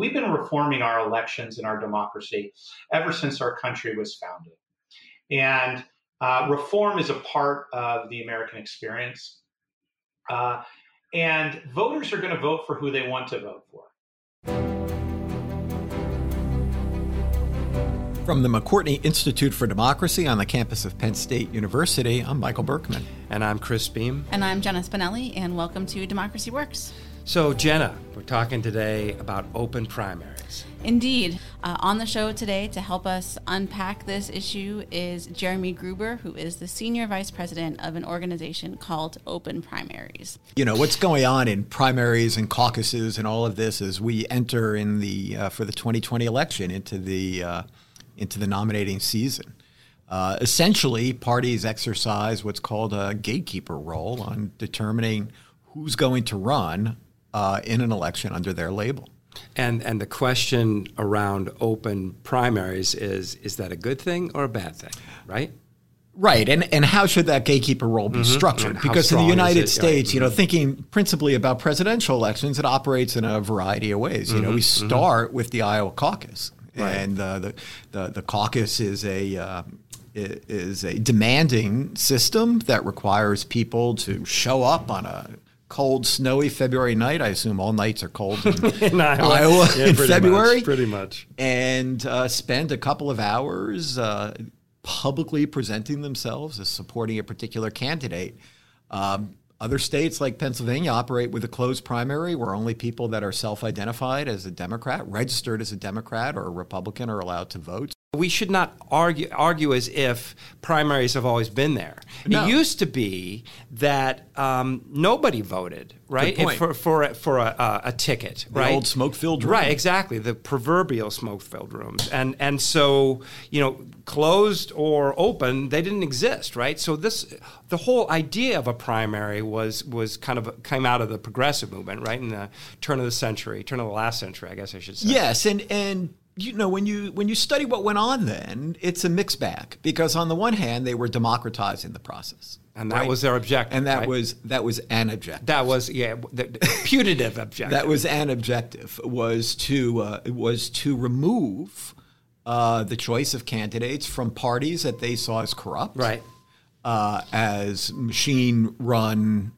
We've been reforming our elections and our democracy ever since our country was founded. And uh, reform is a part of the American experience. Uh, and voters are going to vote for who they want to vote for. From the McCourtney Institute for Democracy on the campus of Penn State University, I'm Michael Berkman. And I'm Chris Beam. And I'm Jenna Spinelli, and welcome to Democracy Works. So, Jenna, we're talking today about open primaries. Indeed. Uh, on the show today to help us unpack this issue is Jeremy Gruber, who is the Senior Vice President of an organization called Open Primaries. You know, what's going on in primaries and caucuses and all of this as we enter in the, uh, for the 2020 election into the, uh, into the nominating season. Uh, essentially, parties exercise what's called a gatekeeper role on determining who's going to run uh, in an election under their label. And and the question around open primaries is is that a good thing or a bad thing, right? Right, and and how should that gatekeeper role be mm-hmm. structured? Because in the United States, you know, mm-hmm. thinking principally about presidential elections, it operates in a variety of ways. You mm-hmm. know, we mm-hmm. start mm-hmm. with the Iowa caucus, right. and uh, the, the the caucus is a uh, is a demanding system that requires people to show up on a cold, snowy February night. I assume all nights are cold in, in Iowa, Iowa yeah, in February. Much, pretty much. And uh, spend a couple of hours uh, publicly presenting themselves as supporting a particular candidate. Um, other states like Pennsylvania operate with a closed primary where only people that are self identified as a Democrat, registered as a Democrat or a Republican, are allowed to vote. We should not argue, argue as if primaries have always been there. No. It used to be that um, nobody voted, right? For for a, for a, a ticket, the right? Old smoke filled room. Right, exactly. The proverbial smoke filled rooms, and and so you know, closed or open, they didn't exist, right? So this the whole idea of a primary was was kind of came out of the progressive movement, right? In the turn of the century, turn of the last century, I guess I should say. Yes, and and you know when you when you study what went on then it's a mixed bag because on the one hand they were democratizing the process and that right? was their objective and that right? was that was an objective that was yeah the, the putative objective that was an objective was to uh, was to remove uh, the choice of candidates from parties that they saw as corrupt right uh, as machine run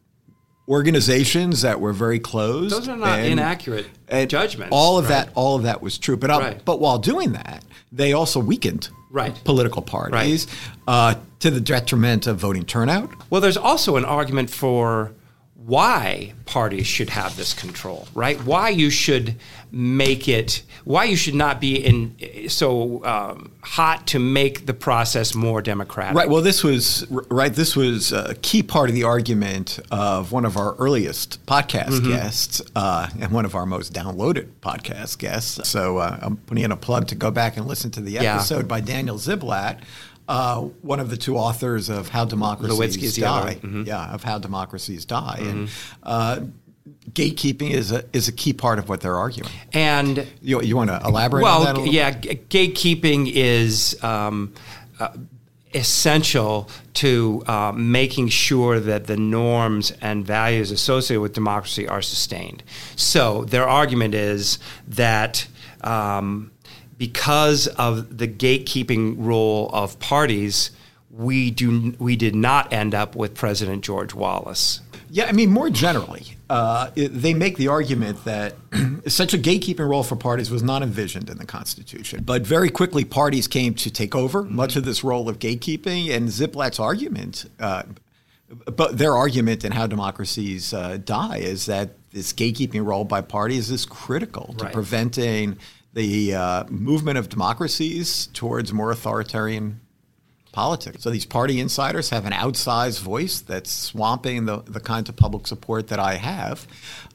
organizations that were very closed. Those are not and, inaccurate and judgments. All of right? that, all of that was true. But uh, right. but while doing that, they also weakened right. political parties right. uh, to the detriment of voting turnout. Well, there's also an argument for why parties should have this control, right? Why you should make it, why you should not be in so um, hot to make the process more democratic. Right. Well, this was right. This was a key part of the argument of one of our earliest podcast mm-hmm. guests uh, and one of our most downloaded podcast guests. So uh, I'm putting in a plug to go back and listen to the episode yeah. by Daniel Ziblatt uh, one of the two authors of How Democracies Die. Mm-hmm. Yeah, of How Democracies Die. Mm-hmm. And uh, gatekeeping is a is a key part of what they're arguing. And you, you want to elaborate well, on that? yeah, gatekeeping is. Um, uh, essential to uh, making sure that the norms and values associated with democracy are sustained. So their argument is that um, because of the gatekeeping role of parties, we do we did not end up with President George Wallace. Yeah, I mean more generally, uh, it, they make the argument that such a gatekeeping role for parties was not envisioned in the Constitution. But very quickly, parties came to take over mm-hmm. much of this role of gatekeeping, and Ziblatt's argument. Uh, but their argument in how democracies uh, die is that this gatekeeping role by parties is critical to right. preventing the uh, movement of democracies towards more authoritarian politics. So these party insiders have an outsized voice that's swamping the, the kinds of public support that I have.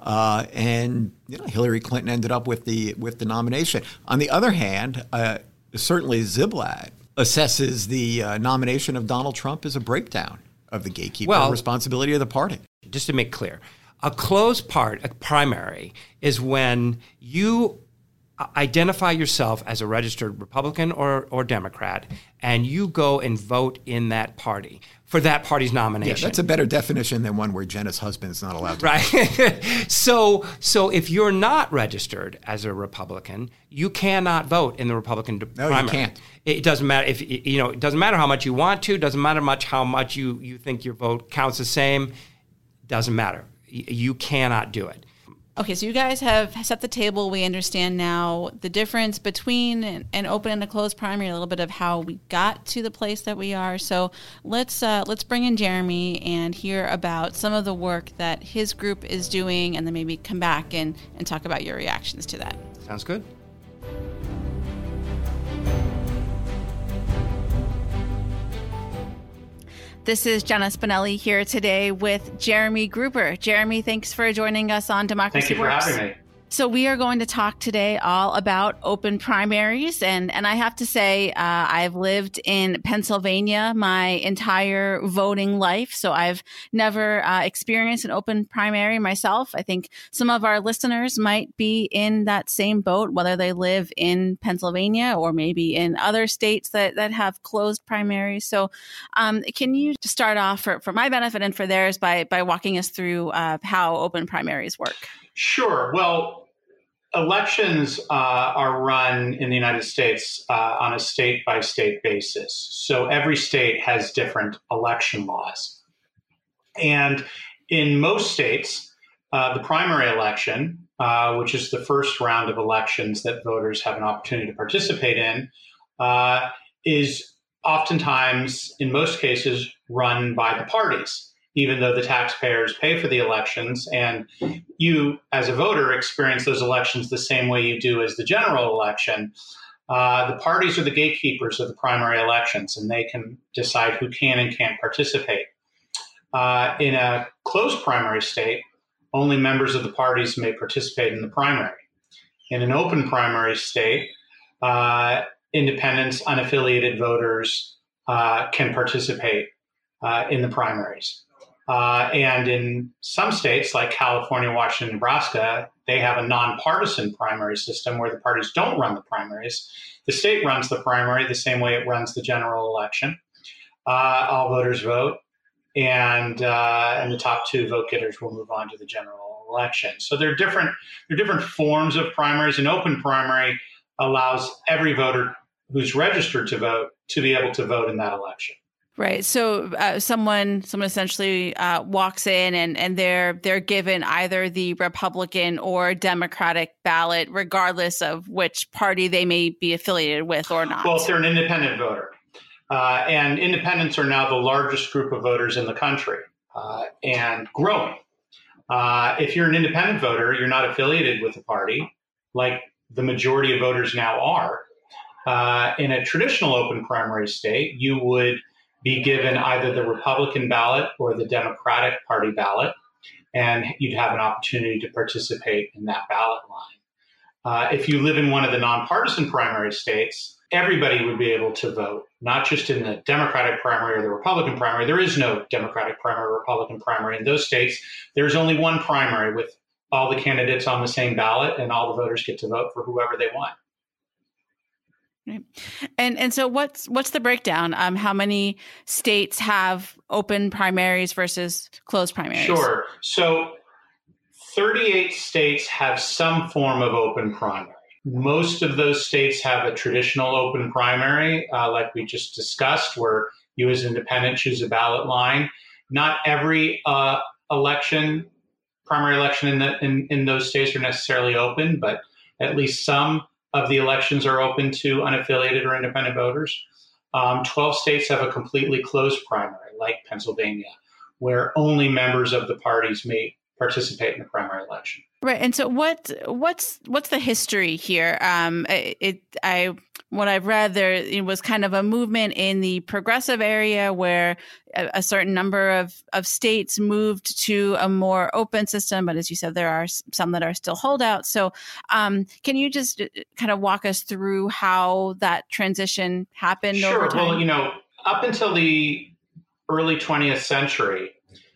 Uh, and you know, Hillary Clinton ended up with the with the nomination. On the other hand, uh, certainly Ziblatt assesses the uh, nomination of Donald Trump as a breakdown of the gatekeeper well, responsibility of the party. Just to make clear, a closed part, a primary, is when you identify yourself as a registered Republican or, or Democrat, and you go and vote in that party for that party's nomination. Yeah, that's a better definition than one where Jenna's husband is not allowed to. Right. so, so if you're not registered as a Republican, you cannot vote in the Republican no, primary. you can't. It doesn't matter if you know. It doesn't matter how much you want to. Doesn't matter much how much you you think your vote counts the same. Doesn't matter. You cannot do it. Okay, so you guys have set the table. We understand now the difference between an open and a closed primary, a little bit of how we got to the place that we are. So let's uh, let's bring in Jeremy and hear about some of the work that his group is doing, and then maybe come back and, and talk about your reactions to that. Sounds good. This is Jenna Spinelli here today with Jeremy Gruber. Jeremy, thanks for joining us on Democracy Thank you Works. having me. So we are going to talk today all about open primaries, and and I have to say uh, I've lived in Pennsylvania my entire voting life, so I've never uh, experienced an open primary myself. I think some of our listeners might be in that same boat, whether they live in Pennsylvania or maybe in other states that that have closed primaries. So, um, can you start off for, for my benefit and for theirs by by walking us through uh, how open primaries work? Sure. Well, elections uh, are run in the United States uh, on a state by state basis. So every state has different election laws. And in most states, uh, the primary election, uh, which is the first round of elections that voters have an opportunity to participate in, uh, is oftentimes, in most cases, run by the parties even though the taxpayers pay for the elections and you as a voter experience those elections the same way you do as the general election uh, the parties are the gatekeepers of the primary elections and they can decide who can and can't participate. Uh, in a closed primary state only members of the parties may participate in the primary. In an open primary state uh, independents unaffiliated voters uh, can participate uh, in the primaries uh, and in some states like California, Washington, Nebraska, they have a nonpartisan primary system where the parties don't run the primaries. The state runs the primary the same way it runs the general election. Uh, all voters vote, and uh, and the top two vote getters will move on to the general election. So there are different there are different forms of primaries. An open primary allows every voter who's registered to vote to be able to vote in that election. Right. So uh, someone someone essentially uh, walks in and, and they're they're given either the Republican or Democratic ballot, regardless of which party they may be affiliated with or not. Well, if they're an independent voter, uh, and independents are now the largest group of voters in the country uh, and growing. Uh, if you're an independent voter, you're not affiliated with a party, like the majority of voters now are. Uh, in a traditional open primary state, you would be given either the Republican ballot or the Democratic Party ballot, and you'd have an opportunity to participate in that ballot line. Uh, if you live in one of the nonpartisan primary states, everybody would be able to vote, not just in the Democratic primary or the Republican primary. There is no Democratic primary or Republican primary in those states. There's only one primary with all the candidates on the same ballot, and all the voters get to vote for whoever they want. Right. And and so what's what's the breakdown? Um, how many states have open primaries versus closed primaries? Sure. So 38 states have some form of open primary. Most of those states have a traditional open primary, uh, like we just discussed, where you as independent choose a ballot line. Not every uh, election, primary election in, the, in, in those states are necessarily open, but at least some of the elections are open to unaffiliated or independent voters. Um, 12 states have a completely closed primary, like Pennsylvania, where only members of the parties may participate in the primary election. Right, and so what what's what's the history here? Um, it I what I've read there it was kind of a movement in the progressive area where a, a, certain number of of states moved to a more open system, but as you said, there are some that are still holdouts. So, um, can you just uh, kind of walk us through how that transition happened? Sure. Well, you know, up until the early 20th century,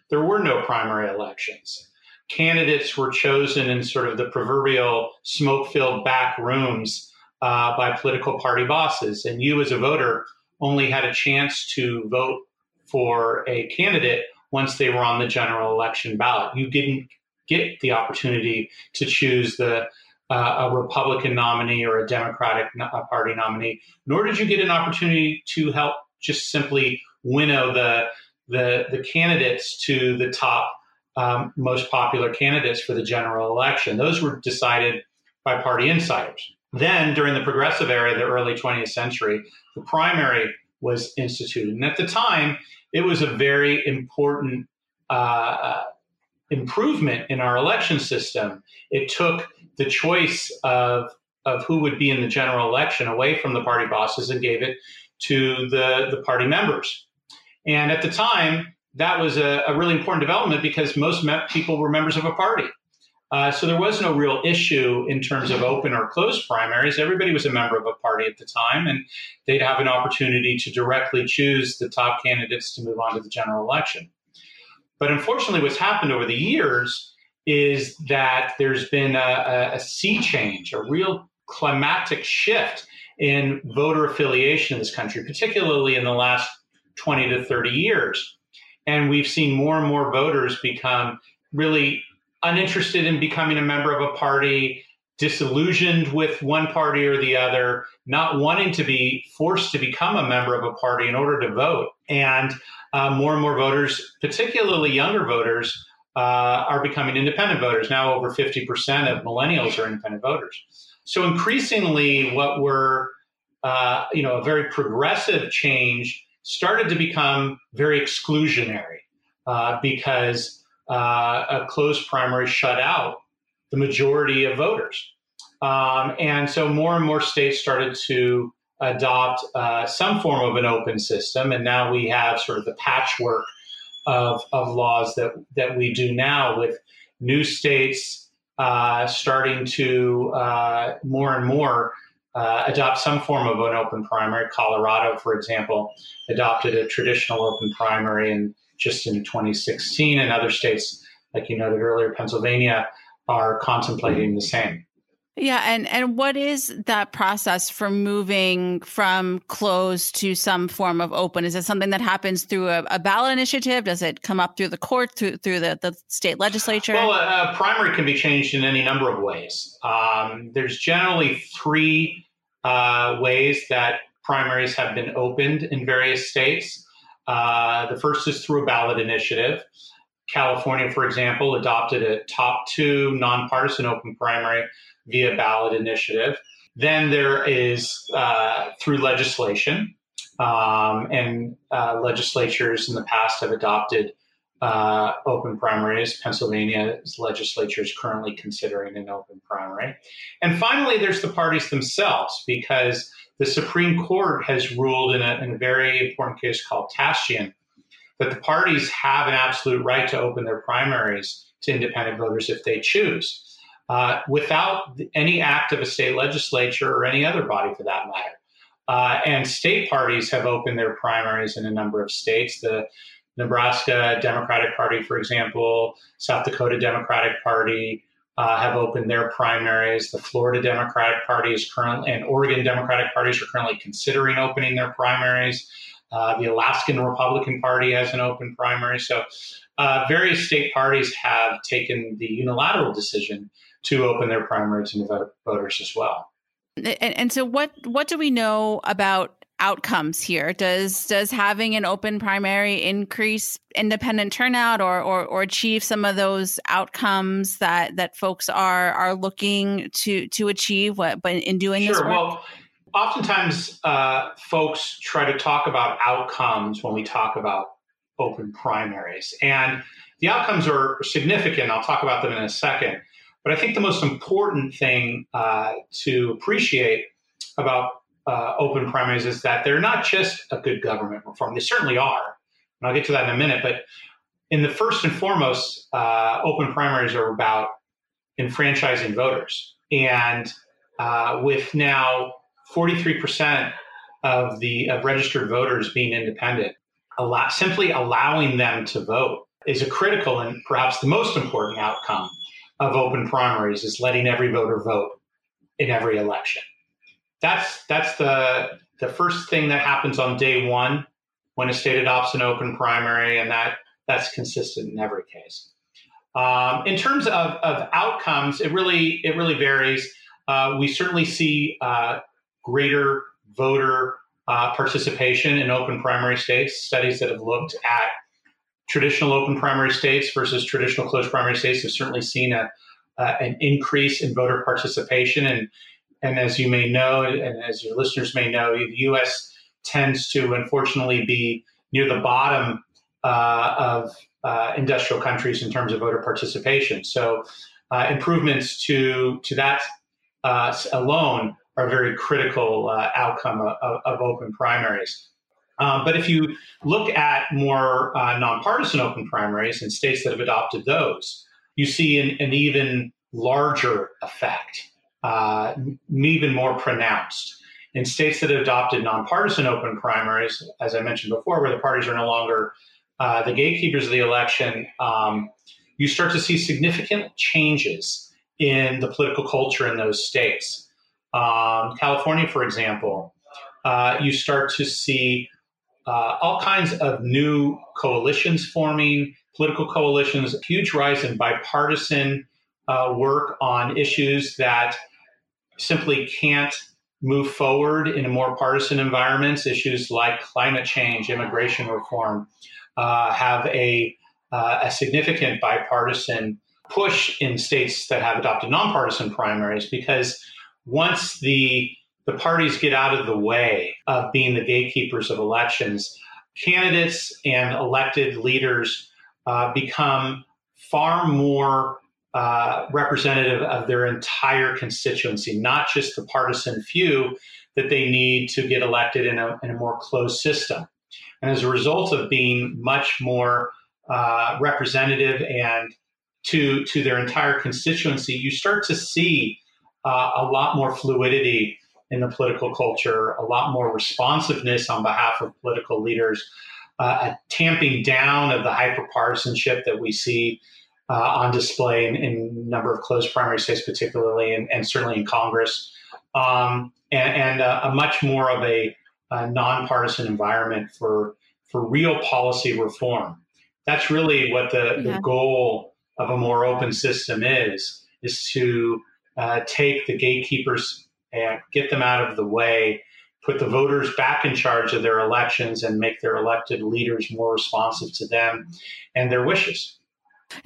there were no primary elections candidates were chosen in sort of the proverbial smoke filled back rooms uh, by political party bosses. And you, as a voter, only had a chance to vote for a candidate once they were on the general election ballot. You didn't get the opportunity to choose the uh, a Republican nominee or a Democratic Party nominee, nor did you get an opportunity to help just simply winnow the the, the candidates to the top um, most popular candidates for the general election. Those were decided by party insiders. Then, during the progressive era, the early 20th century, the primary was instituted. And at the time, it was a very important uh, improvement in our election system. It took the choice of, of who would be in the general election away from the party bosses and gave it to the, the party members. And at the time, that was a, a really important development because most people were members of a party. Uh, so there was no real issue in terms of open or closed primaries. Everybody was a member of a party at the time, and they'd have an opportunity to directly choose the top candidates to move on to the general election. But unfortunately, what's happened over the years is that there's been a, a sea change, a real climatic shift in voter affiliation in this country, particularly in the last 20 to 30 years. And we've seen more and more voters become really uninterested in becoming a member of a party, disillusioned with one party or the other, not wanting to be forced to become a member of a party in order to vote. And uh, more and more voters, particularly younger voters, uh, are becoming independent voters. Now, over 50% of millennials are independent voters. So, increasingly, what we're, uh, you know, a very progressive change started to become very exclusionary uh, because uh, a closed primary shut out the majority of voters. Um, and so more and more states started to adopt uh, some form of an open system. And now we have sort of the patchwork of, of laws that, that we do now with new states uh, starting to uh, more and more uh, adopt some form of an open primary. Colorado, for example, adopted a traditional open primary in just in 2016, and other states, like you noted earlier, Pennsylvania, are contemplating the same. Yeah, and and what is that process for moving from closed to some form of open? Is it something that happens through a, a ballot initiative? Does it come up through the court, through through the, the state legislature? Well, a, a primary can be changed in any number of ways. Um, there's generally three uh, ways that primaries have been opened in various states. Uh, the first is through a ballot initiative. California, for example, adopted a top two nonpartisan open primary via ballot initiative. Then there is uh, through legislation, um, and uh, legislatures in the past have adopted uh, open primaries. Pennsylvania's legislature is currently considering an open primary. And finally, there's the parties themselves, because the Supreme Court has ruled in a, in a very important case called Tashjian that the parties have an absolute right to open their primaries to independent voters if they choose. Uh, without any act of a state legislature or any other body for that matter. Uh, and state parties have opened their primaries in a number of states. The Nebraska Democratic Party, for example, South Dakota Democratic Party uh, have opened their primaries. The Florida Democratic Party is currently, and Oregon Democratic parties are currently considering opening their primaries. Uh, the Alaskan Republican Party has an open primary. So, uh, various state parties have taken the unilateral decision to open their primaries and to voters as well. And, and so, what what do we know about outcomes here? Does does having an open primary increase independent turnout or, or or achieve some of those outcomes that that folks are are looking to to achieve what but in doing sure, this work? Well, oftentimes uh, folks try to talk about outcomes when we talk about open primaries. And the outcomes are significant. I'll talk about them in a second. But I think the most important thing uh, to appreciate about uh, open primaries is that they're not just a good government reform. They certainly are. And I'll get to that in a minute. But in the first and foremost, uh, open primaries are about enfranchising voters. And uh, with now 43% of the of registered voters being independent, allow, simply allowing them to vote is a critical and perhaps the most important outcome of open primaries is letting every voter vote in every election. That's that's the the first thing that happens on day one when a state adopts an open primary, and that that's consistent in every case. Um, in terms of, of outcomes, it really it really varies. Uh, we certainly see uh, greater voter uh, participation in open primary states. Studies that have looked at traditional open primary states versus traditional closed primary states have certainly seen a, an increase in voter participation. And, and as you may know, and as your listeners may know, the U.S. tends to unfortunately be near the bottom uh, of uh, industrial countries in terms of voter participation. So uh, improvements to to that uh, alone are a very critical uh, outcome of, of, open primaries. Um, but if you look at more uh, nonpartisan open primaries in states that have adopted those, you see an, an even larger effect, uh, even more pronounced. In states that have adopted nonpartisan open primaries, as I mentioned before, where the parties are no longer uh, the gatekeepers of the election, um, you start to see significant changes in the political culture in those states. Um, California, for example, uh, you start to see uh, all kinds of new coalitions forming, political coalitions, huge rise in bipartisan uh, work on issues that simply can't move forward in more partisan environments. Issues like climate change, immigration reform uh, have a, uh, a significant bipartisan push in states that have adopted nonpartisan primaries because once the the parties get out of the way of being the gatekeepers of elections, candidates and elected leaders uh, become far more uh, representative of their entire constituency, not just the partisan few that they need to get elected in a, in a more closed system. And as a result of being much more uh, representative and to, to their entire constituency, you start to see uh, a lot more fluidity in the political culture, a lot more responsiveness on behalf of political leaders, uh, a tamping down of the hyperpartisanship that we see uh, on display in, in, a number of closed primary states, particularly, and, and certainly in Congress, um, and, and uh, a much more of a, a, nonpartisan environment for for real policy reform. That's really what the, yeah. the goal of a more open system is: is to uh, take the gatekeepers and get them out of the way, put the voters back in charge of their elections, and make their elected leaders more responsive to them and their wishes.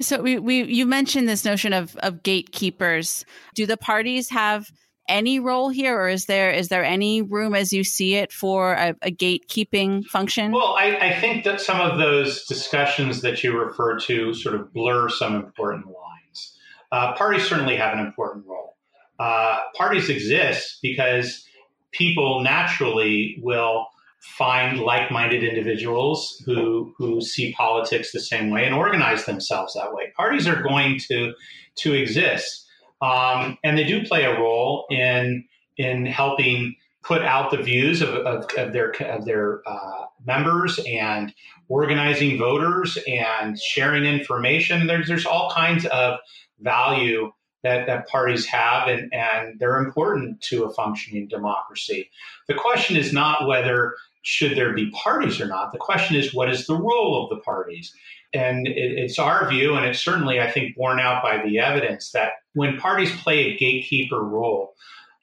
So we, we you mentioned this notion of of gatekeepers. Do the parties have any role here, or is there is there any room as you see it for a, a gatekeeping function? Well, I, I, think that some of those discussions that you refer to sort of blur some important lines. Uh, parties certainly have an important role uh, parties exist because people naturally will find like-minded individuals who who see politics the same way and organize themselves that way. Parties are going to to exist, um, and they do play a role in in helping put out the views of, of, of their of their uh, members and organizing voters and sharing information. There's there's all kinds of value that, that parties have, and, and they're important to a functioning democracy. The question is not whether should there be parties or not. The question is what is the role of the parties? And it, it's our view, and it's certainly, I think, borne out by the evidence that when parties play a gatekeeper role,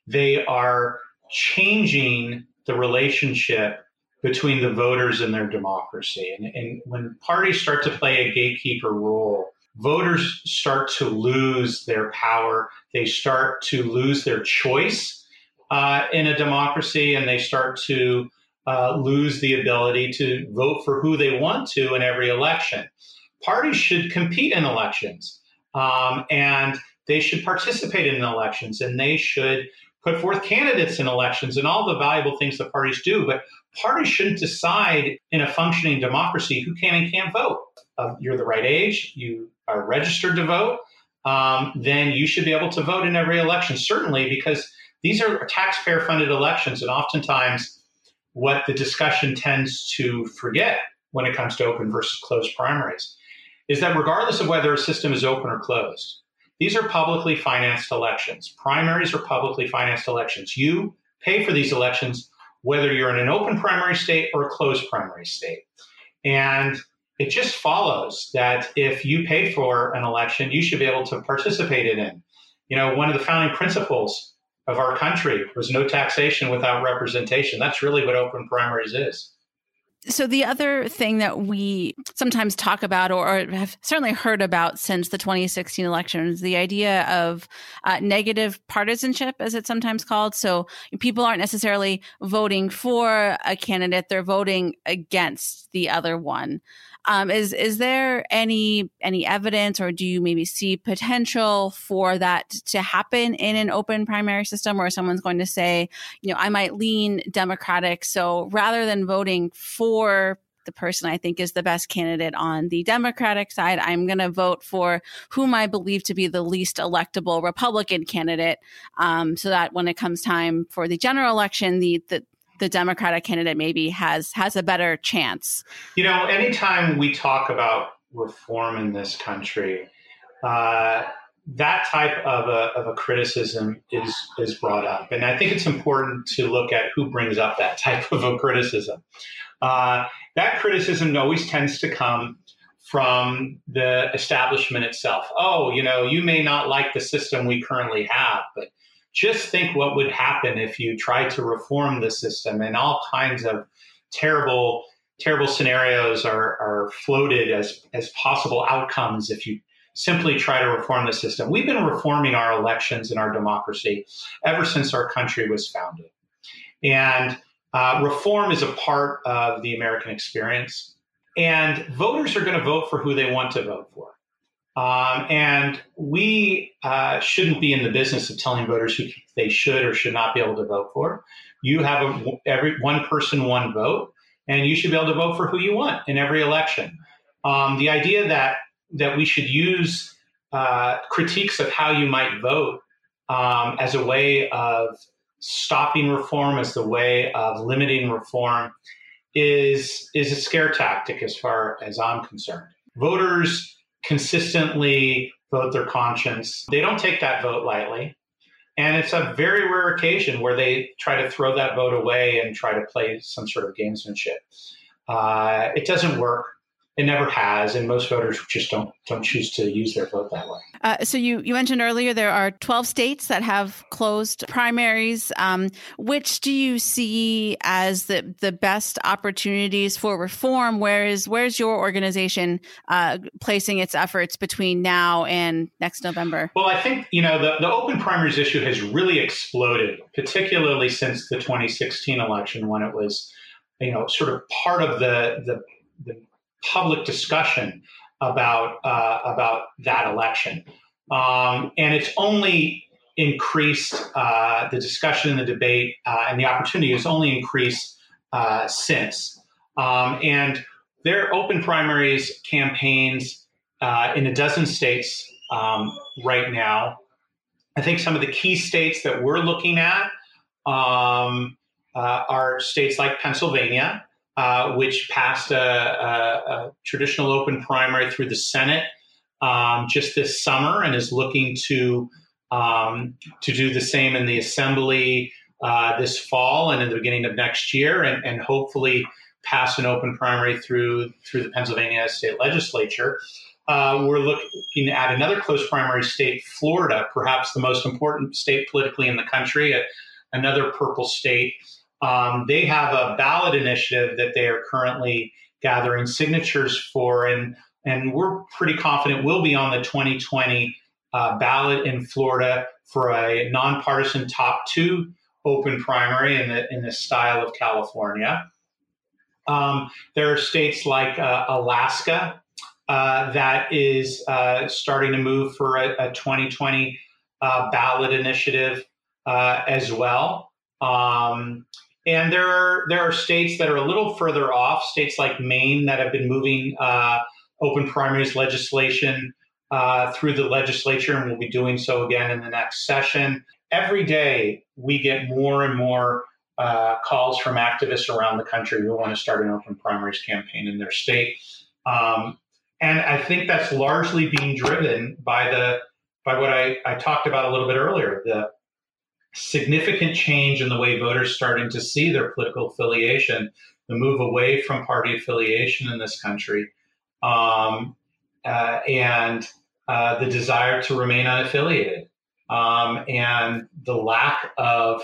they are changing the relationship between the voters and their democracy. And, and when parties start to play a gatekeeper role, voters start to lose their power. They start to lose their choice uh, in a democracy, and they start to uh, lose the ability to vote for who they want to in every election. Parties should compete in elections, um, and they should participate in elections, and they should put forth candidates in elections and all the valuable things that parties do. But parties shouldn't decide in a functioning democracy who can and can't vote. Uh, you're the right age, you are registered to vote, um, then you should be able to vote in every election, certainly because these are taxpayer funded elections. And oftentimes, what the discussion tends to forget when it comes to open versus closed primaries is that regardless of whether a system is open or closed, these are publicly financed elections. Primaries are publicly financed elections. You pay for these elections whether you're in an open primary state or a closed primary state. And it just follows that if you pay for an election, you should be able to participate in it. You know, one of the founding principles of our country was no taxation without representation. That's really what open primaries is. So, the other thing that we sometimes talk about or, have certainly heard about since the 2016 election is the idea of uh, negative partisanship, as it's sometimes called. So, people aren't necessarily voting for a candidate, they're voting against the other one. Um, is is there any any evidence, or do you maybe see potential for that to happen in an open primary system, where someone's going to say, you know, I might lean Democratic, so rather than voting for the person I think is the best candidate on the Democratic side. I'm going to vote for whom I believe to be the least electable Republican candidate, um, so that when it comes time for the general election, the, the the Democratic candidate maybe has has a better chance. You know, anytime we talk about reform in this country, uh, that type of a, of a criticism is is brought up, and I think it's important to look at who brings up that type of a criticism. Uh, that criticism always tends to come from the establishment itself. Oh, you know, you may not like the system we currently have, but just think what would happen if you tried to reform the system and all kinds of terrible terrible scenarios are, are floated as, as possible outcomes if you simply try to reform the system. We've been reforming our elections and our democracy ever since our country was founded. And uh, reform is a part of the American experience. And voters are going to vote for who they want to vote for. Um, and we uh, shouldn't be in the business of telling voters who they should or should not be able to vote for. You have a, every one person, one vote, and you should be able to vote for who you want in every election. Um, the idea that that we should use uh, critiques of how you might vote um, as a way of stopping reform, as the way of limiting reform, is is a scare tactic as far as I'm concerned. Voters consistently vote their conscience. They don't take that vote lightly. And it's a very rare occasion where they try to throw that vote away and try to play some sort of gamesmanship. Uh, it doesn't work. It never has, and most voters just don't don't choose to use their vote that way. Uh, so you you mentioned earlier there are 12 states that have closed primaries. Um, which do you see as the the best opportunities for reform? Where is where's your organization uh, placing its efforts between now and next November? Well, I think you know the the open primaries issue has really exploded, particularly since the 2016 election when it was you know sort of part of the the, the public discussion about uh, about that election, um, and it's only increased uh, the discussion and the debate uh, and the opportunity has only increased uh, since. Um, and there are open primaries campaigns uh, in a dozen states um, right now. I think some of the key states that we're looking at um, uh, are states like Pennsylvania, uh, which passed a, a, a, traditional open primary through the Senate um, just this summer and is looking to um, to do the same in the Assembly uh, this fall and in the beginning of next year, and, and, hopefully pass an open primary through through the Pennsylvania state legislature. Uh, we're looking at another close primary state, Florida, perhaps the most important state politically in the country, another purple state. Um, they have a ballot initiative that they are currently gathering signatures for, and and we're pretty confident we'll be on the 2020 uh, ballot in Florida for a nonpartisan top two open primary in the in the style of California. Um, there are states like uh, Alaska uh, that is uh, starting to move for a, a 2020 uh, ballot initiative uh, as well. Um, and there are there are states that are a little further off, states like Maine that have been moving uh, open primaries legislation uh, through the legislature, and will be doing so again in the next session. Every day, we get more and more uh, calls from activists around the country who want to start an open primaries campaign in their state. Um, and I think that's largely being driven by the by what I, I talked about a little bit earlier the significant change in the way voters starting to see their political affiliation, the move away from party affiliation in this country, um, uh, and uh, the desire to remain unaffiliated, um, and the lack of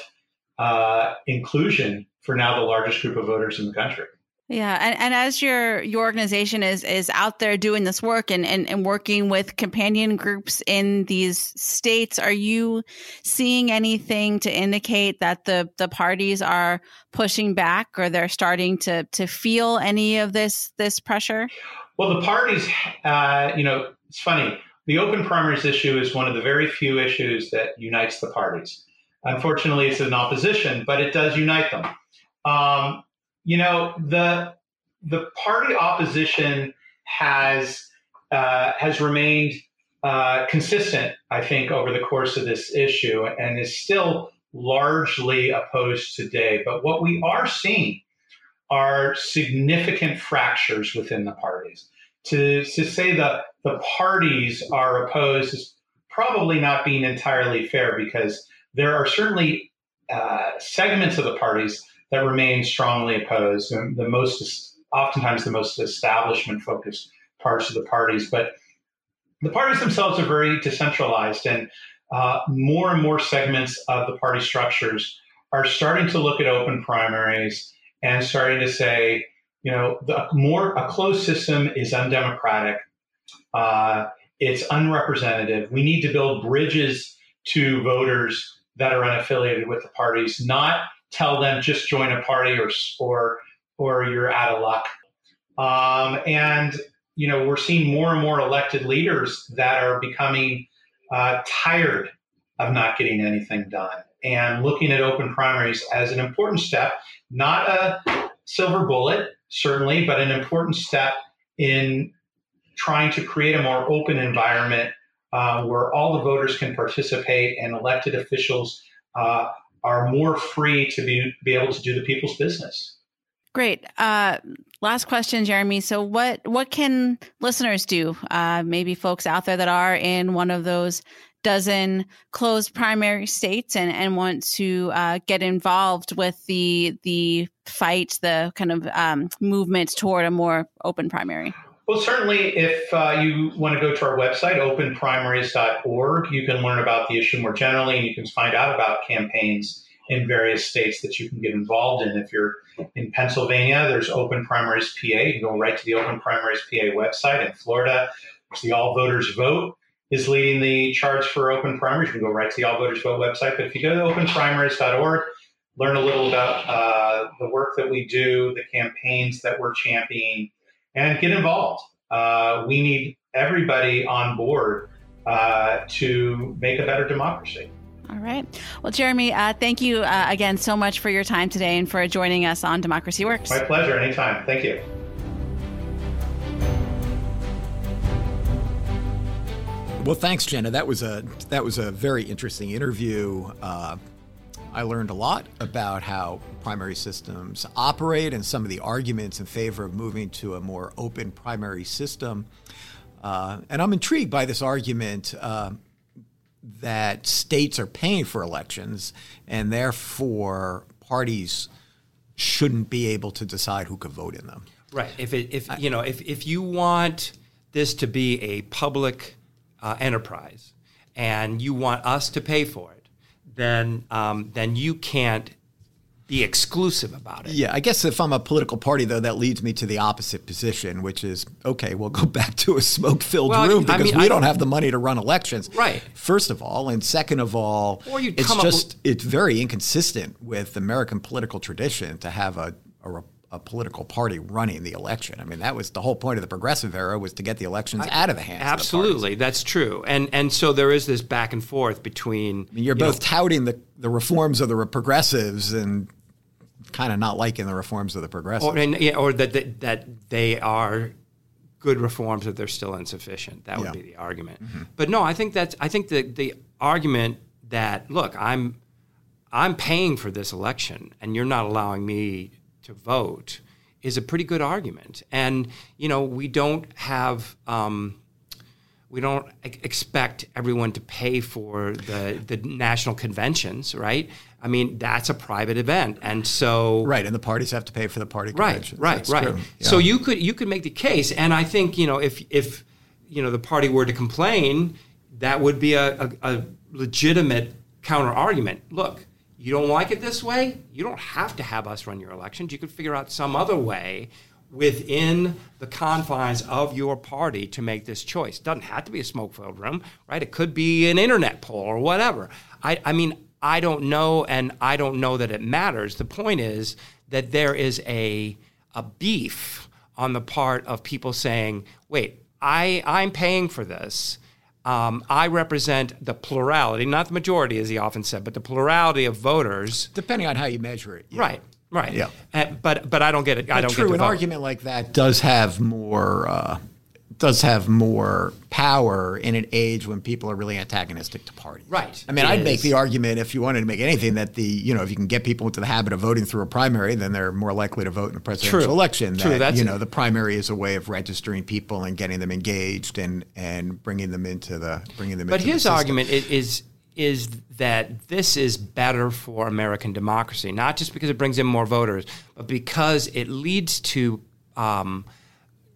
uh, inclusion for now the largest group of voters in the country. Yeah, and, and as your your organization is is out there doing this work and, and, and working with companion groups in these states, are you seeing anything to indicate that the the parties are pushing back or they're starting to to feel any of this this pressure? Well, the parties, uh, you know, it's funny. The open primaries issue is one of the very few issues that unites the parties. Unfortunately, it's an opposition, but it does unite them. Um, you know the the party opposition has uh, has remained uh, consistent, I think, over the course of this issue, and is still largely opposed today. But what we are seeing are significant fractures within the parties. To, to say that the parties are opposed is probably not being entirely fair because there are certainly uh, segments of the parties that remain strongly opposed. And the most, oftentimes, the most establishment focused parts of the parties. But the parties themselves are very decentralized, and uh, more and more segments of the party structures are starting to look at open primaries and starting to say, you know, the more a closed system is undemocratic. Uh, it's unrepresentative. We need to build bridges to voters that are unaffiliated with the parties, not tell them just join a party or or or you're out of luck. Um, and you know we're seeing more and more elected leaders that are becoming uh, tired of not getting anything done and looking at open primaries as an important step, not a silver bullet certainly, but an important step in trying to create a more open environment uh, where all the voters can participate and elected officials uh, are more free to be, be able to do the people's business. Great. Uh, last question, Jeremy. So, what what can listeners do? Uh, maybe folks out there that are in one of those dozen closed primary states and, and want to uh, get involved with the the fight, the kind of um, movement toward a more open primary. Well, certainly, if uh, you want to go to our website, openprimaries.org, you can learn about the issue more generally, and you can find out about campaigns in various states that you can get involved in. If you're in Pennsylvania, there's Open Primaries PA. You can go right to the Open Primaries PA website. In Florida, the All Voters Vote is leading the charge for open primaries. You can go right to the All Voters Vote website. But if you go to openprimaries.org, learn a little about uh, the work that we do, the campaigns that we're championing and get involved. Uh, we need everybody on board uh, to make a better democracy. All right. Well, Jeremy, uh, thank you uh, again so much for your time today and for joining us on Democracy Works. My pleasure. Anytime. Thank you. Well, thanks, Jenna. That was a that was a very interesting interview. Uh, I learned a lot about how primary systems operate and some of the arguments in favor of moving to a more open primary system. Uh, and I'm intrigued by this argument uh, that states are paying for elections and therefore parties shouldn't be able to decide who could vote in them. Right. If it, if you know if if you want this to be a public uh, enterprise and you want us to pay for it then um, then you can't be exclusive about it. Yeah, I guess if I'm a political party, though, that leads me to the opposite position, which is okay, we'll go back to a smoke filled well, room because I mean, we I, don't have the money to run elections. Right. First of all. And second of all, it's just, with- it's very inconsistent with American political tradition to have a, a a political party running the election. I mean, that was the whole point of the progressive era was to get the elections I, out of the hands. Absolutely, of that's true. And and so there is this back and forth between. I mean, you're you both know, touting the the reforms of the progressives and kind of not liking the reforms of the progressives, or, and, yeah, or that, that that they are good reforms that they're still insufficient. That would yeah. be the argument. Mm-hmm. But no, I think that's I think the the argument that look, I'm I'm paying for this election, and you're not allowing me to vote is a pretty good argument. And you know, we don't have. Um, we don't expect everyone to pay for the, the national conventions, right? I mean, that's a private event, and so right, and the parties have to pay for the party right, conventions. Right, right, right. Yeah. So you could you could make the case, and I think you know if if you know the party were to complain, that would be a, a, a legitimate counter argument. Look, you don't like it this way, you don't have to have us run your elections. You could figure out some other way within the confines of your party to make this choice. It doesn't have to be a smoke filled room, right? It could be an internet poll or whatever. I, I mean, I don't know, and I don't know that it matters. The point is that there is a, a beef on the part of people saying, wait, I, I'm paying for this. Um, I represent the plurality, not the majority, as he often said, but the plurality of voters. depending on how you measure it. yeah. Right, right. Yeah. Uh, but but I don't get it. I don't true. get to An vote. argument like that does have more uh, does have more power in an age when people are really antagonistic to parties. Right. I mean, It I'd make the argument if you wanted to make anything that the you know if you can get people into the habit of voting through a primary, then they're more likely to vote in a presidential True. election. True, That, that's you know the primary is a way of registering people and getting them engaged and and bringing them into the bringing them. But into the his system. argument is is that this is better for American democracy, not just because it brings in more voters, but because it leads to um,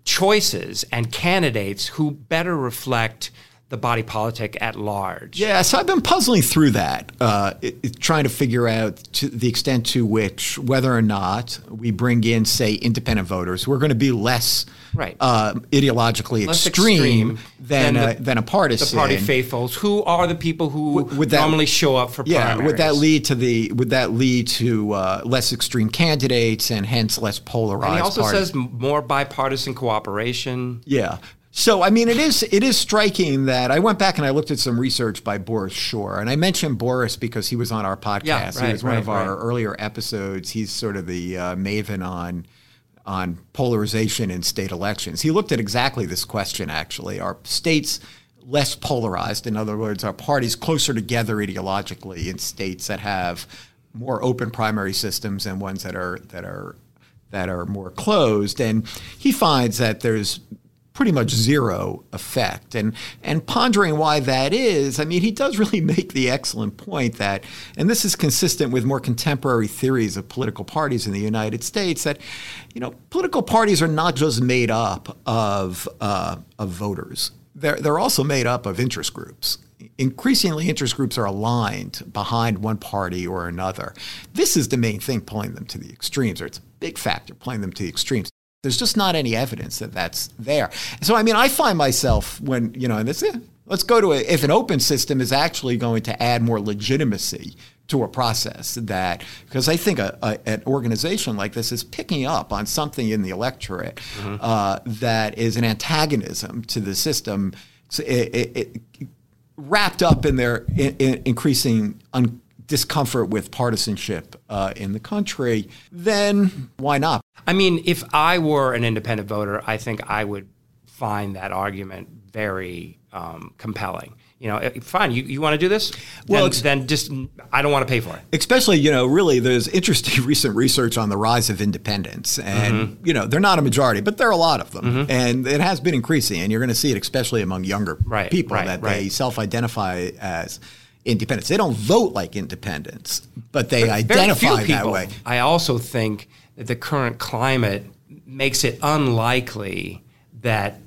choices and candidates who better reflect the body politic at large. Yeah, so I've been puzzling through that, uh, it, it- trying to figure out to the extent to which whether or not we bring in, say, independent voters we're going to be less Right. uh, ideologically extreme, extreme than than a, than a partisan. The party faithfuls, who are the people who Would- that- normally show up for Yeah, primaries. would that lead to the would that lead to uh, less extreme candidates and hence less polarized? And he also parties? says more bipartisan cooperation. Yeah. So I mean, it is it is striking that I went back and I looked at some research by Boris Shor, and I mentioned Boris because he was on our podcast. Yeah, he right, was one right, of our right. earlier episodes. He's sort of the uh, maven on on polarization in state elections. He looked at exactly this question. Actually, are states less polarized? In other words, are parties closer together ideologically in states that have more open primary systems and ones that are that are that are more closed. And he finds that there's pretty much zero effect. And and pondering why that is, I mean, he does really make the excellent point that, and this is consistent with more contemporary theories of political parties in the United States, that you know political parties are not just made up of uh, of voters. They're they're also made up of interest groups. Increasingly, interest groups are aligned behind one party or another. This is the main thing pulling them to the extremes, or it's a big factor pulling them to the extremes there's just not any evidence that that's there. So, I mean, I find myself when, you know, and this, eh, let's go to a, if an open system is actually going to add more legitimacy to a process that, because I think a, a, an organization like this is picking up on something in the electorate uh, that is an antagonism to the system. So it, it, it, wrapped up in their in, in increasing un- discomfort with partisanship uh, in the country, then why not? I mean, if I were an independent voter, I think I would find that argument very um, compelling. You know, eh, fine, you, you want to do this? Well, Then, ex- then just, I don't want to pay for it. Especially, you know, really, there's interesting recent research on the rise of independents. And, Mm-hmm. you know, they're not a majority, but there are a lot of them. And it has been increasing. And you're going to see it, especially among younger Right, people, right, that they self identify as independents. They don't vote like independents, but they Very few identify that people. way. I also think that the current climate makes it unlikely that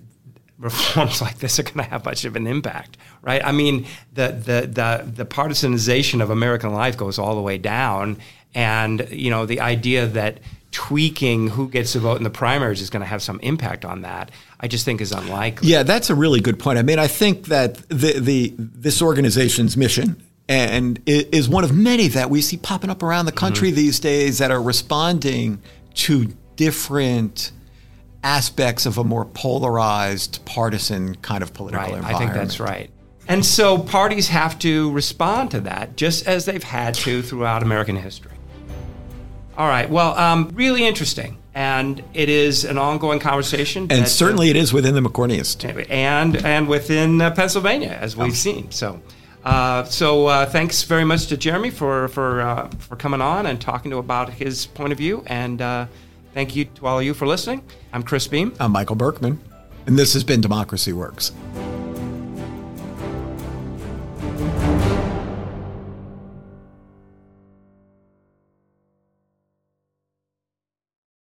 reforms like this are going to have much of an impact, right? I mean, the the the the partisanization of American life goes all the way down, and you know the idea that tweaking who gets to vote in the primaries is going to have some impact on that, I just think is unlikely. Yeah, that's a really good point. I mean, I think that the the this organization's mission and is one of many that we see popping up around the country Mm-hmm. these days that are responding to different aspects of a more polarized partisan kind of political Right, environment. I think that's right. And so parties have to respond to that, just as they've had to throughout American history. All right. Well, um, really interesting, and it is an ongoing conversation. And that, certainly it is within the McCorniest. uh, and and within uh, Pennsylvania, as we've seen. So, uh, so uh, thanks very much to Jeremy for for uh, for coming on and talking to about his point of view. And uh, Thank you to all of you for listening. I'm Chris Beem. I'm Michael Berkman, and this has been Democracy Works.